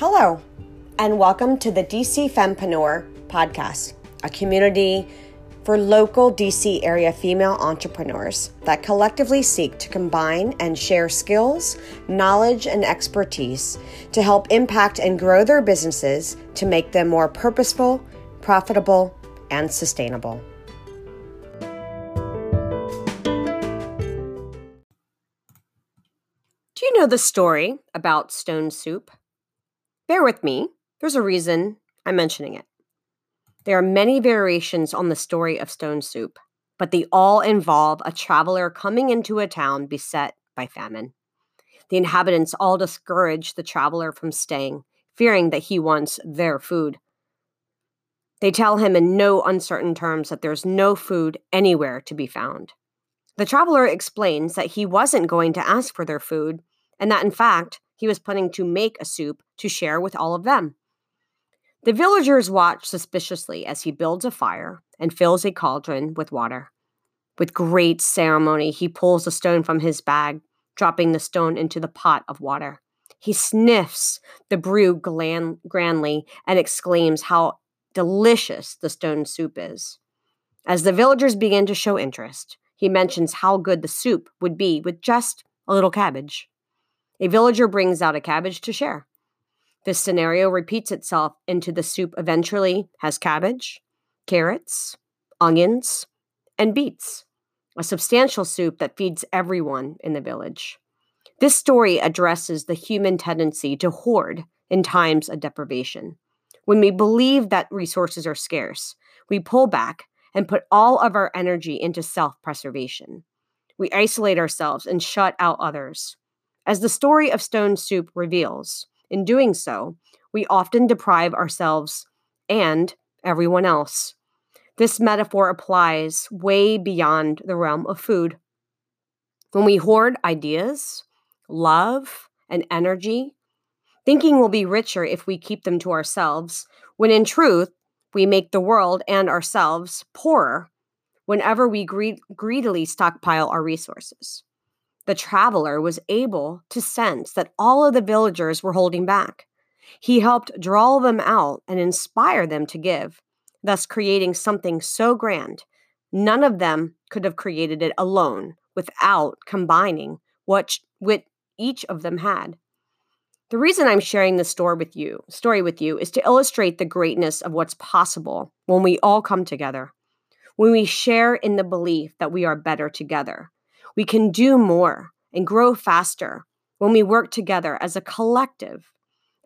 Hello, and welcome to the DC Fempreneur podcast, a community for local DC area female entrepreneurs that collectively seek to combine and share skills, knowledge, and expertise to help impact and grow their businesses to make them more purposeful, profitable, and sustainable. Do you know the story about stone soup? Bear with me, there's a reason I'm mentioning it. There are many variations on the story of stone soup, but they all involve a traveler coming into a town beset by famine. The inhabitants all discourage the traveler from staying, fearing that he wants their food. They tell him in no uncertain terms that there's no food anywhere to be found. The traveler explains that he wasn't going to ask for their food, and that in fact, he was planning to make a soup to share with all of them. The villagers watch suspiciously as he builds a fire and fills a cauldron with water. With great ceremony, he pulls a stone from his bag, dropping the stone into the pot of water. He sniffs the brew grandly and exclaims how delicious the stone soup is. As the villagers begin to show interest, he mentions how good the soup would be with just a little cabbage. A villager brings out a cabbage to share. This scenario repeats itself into the soup eventually has cabbage, carrots, onions, and beets, a substantial soup that feeds everyone in the village. This story addresses the human tendency to hoard in times of deprivation. When we believe that resources are scarce, we pull back and put all of our energy into self preservation. We isolate ourselves and shut out others. As the story of Stone Soup reveals, in doing so, we often deprive ourselves and everyone else. This metaphor applies way beyond the realm of food. When we hoard ideas, love, and energy, thinking we'll be richer if we keep them to ourselves, when in truth, we make the world and ourselves poorer whenever we greed- greedily stockpile our resources the traveler was able to sense that all of the villagers were holding back. He helped draw them out and inspire them to give, thus creating something so grand. None of them could have created it alone without combining what, what each of them had. The reason I'm sharing this story with you, story with you is to illustrate the greatness of what's possible when we all come together. When we share in the belief that we are better together we can do more and grow faster when we work together as a collective.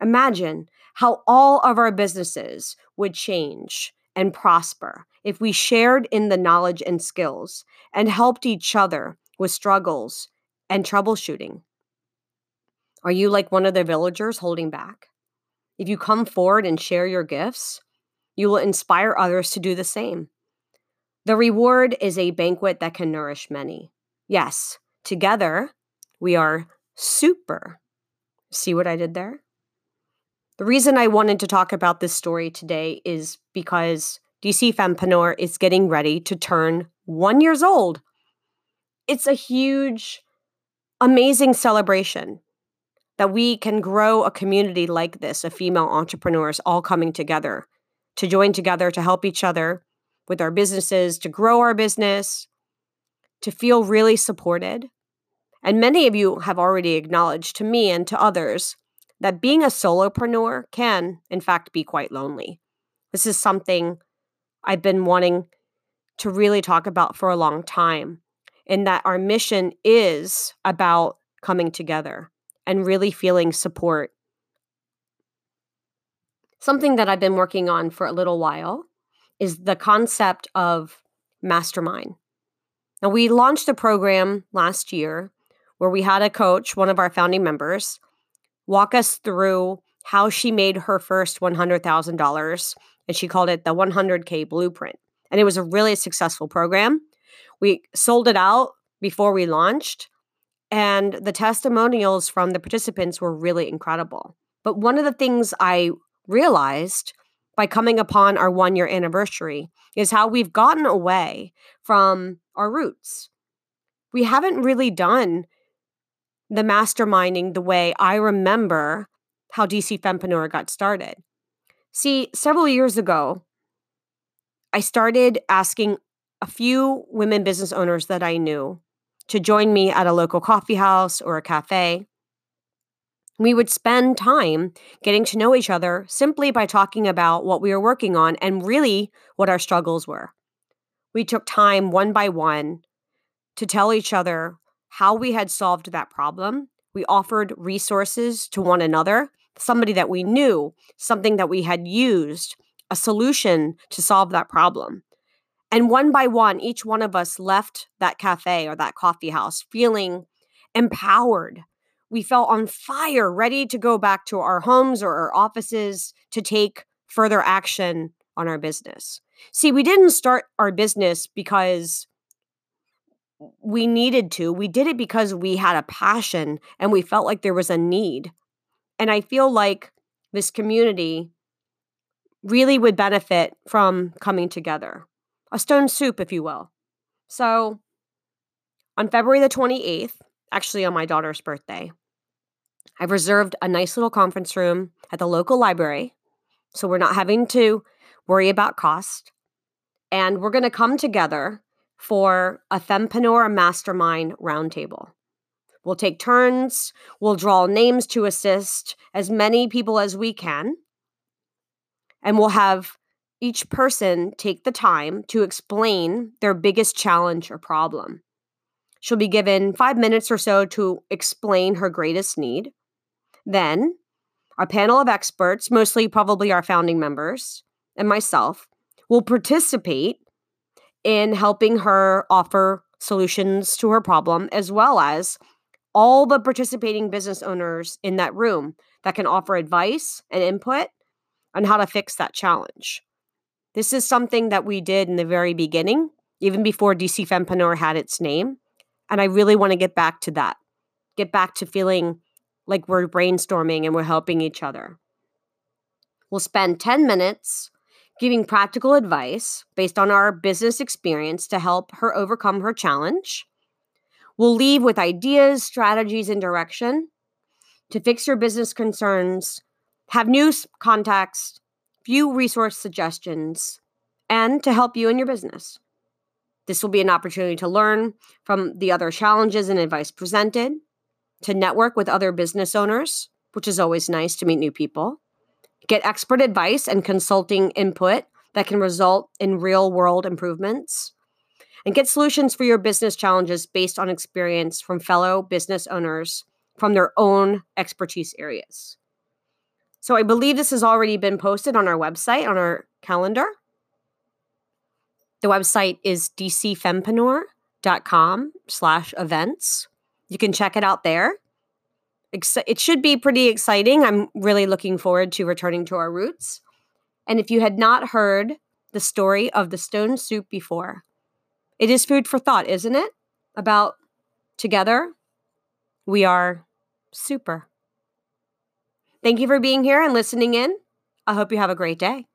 Imagine how all of our businesses would change and prosper if we shared in the knowledge and skills and helped each other with struggles and troubleshooting. Are you like one of the villagers holding back? If you come forward and share your gifts, you will inspire others to do the same. The reward is a banquet that can nourish many. Yes, together we are super. See what I did there? The reason I wanted to talk about this story today is because DC Fempreneur is getting ready to turn one years old. It's a huge, amazing celebration that we can grow a community like this of female entrepreneurs all coming together to join together to help each other with our businesses, to grow our business, to feel really supported. And many of you have already acknowledged to me and to others that being a solopreneur can, in fact, be quite lonely. This is something I've been wanting to really talk about for a long time, in that our mission is about coming together and really feeling support. Something that I've been working on for a little while is the concept of mastermind. Now, we launched a program last year where we had a coach, one of our founding members, walk us through how she made her first $100,000 and she called it the 100K Blueprint. And it was a really successful program. We sold it out before we launched, and the testimonials from the participants were really incredible. But one of the things I realized by coming upon our one year anniversary is how we've gotten away from our roots. We haven't really done the masterminding the way I remember how DC Fempreneur got started. See, several years ago, I started asking a few women business owners that I knew to join me at a local coffee house or a cafe. We would spend time getting to know each other simply by talking about what we were working on and really what our struggles were. We took time one by one to tell each other how we had solved that problem. We offered resources to one another, somebody that we knew, something that we had used, a solution to solve that problem. And one by one, each one of us left that cafe or that coffee house feeling empowered. We felt on fire, ready to go back to our homes or our offices to take further action on our business. See, we didn't start our business because we needed to. We did it because we had a passion and we felt like there was a need. And I feel like this community really would benefit from coming together a stone soup, if you will. So on February the 28th, actually on my daughter's birthday, I've reserved a nice little conference room at the local library. So we're not having to worry about cost. And we're going to come together for a Fempreneur Mastermind Roundtable. We'll take turns, we'll draw names to assist as many people as we can, and we'll have each person take the time to explain their biggest challenge or problem. She'll be given five minutes or so to explain her greatest need. Then, a panel of experts, mostly probably our founding members and myself, will participate in helping her offer solutions to her problem, as well as all the participating business owners in that room that can offer advice and input on how to fix that challenge. This is something that we did in the very beginning, even before DC Fempreneur had its name. And I really want to get back to that, get back to feeling like we're brainstorming and we're helping each other. We'll spend 10 minutes giving practical advice based on our business experience to help her overcome her challenge. We'll leave with ideas, strategies, and direction to fix your business concerns, have new contacts, few resource suggestions, and to help you in your business. This will be an opportunity to learn from the other challenges and advice presented, to network with other business owners, which is always nice to meet new people, get expert advice and consulting input that can result in real world improvements, and get solutions for your business challenges based on experience from fellow business owners from their own expertise areas. So I believe this has already been posted on our website, on our calendar. The website is dcfempreneur.com slash events. You can check it out there. It should be pretty exciting. I'm really looking forward to returning to our roots. And if you had not heard the story of the stone soup before, it is food for thought, isn't it? About together, we are super. Thank you for being here and listening in. I hope you have a great day.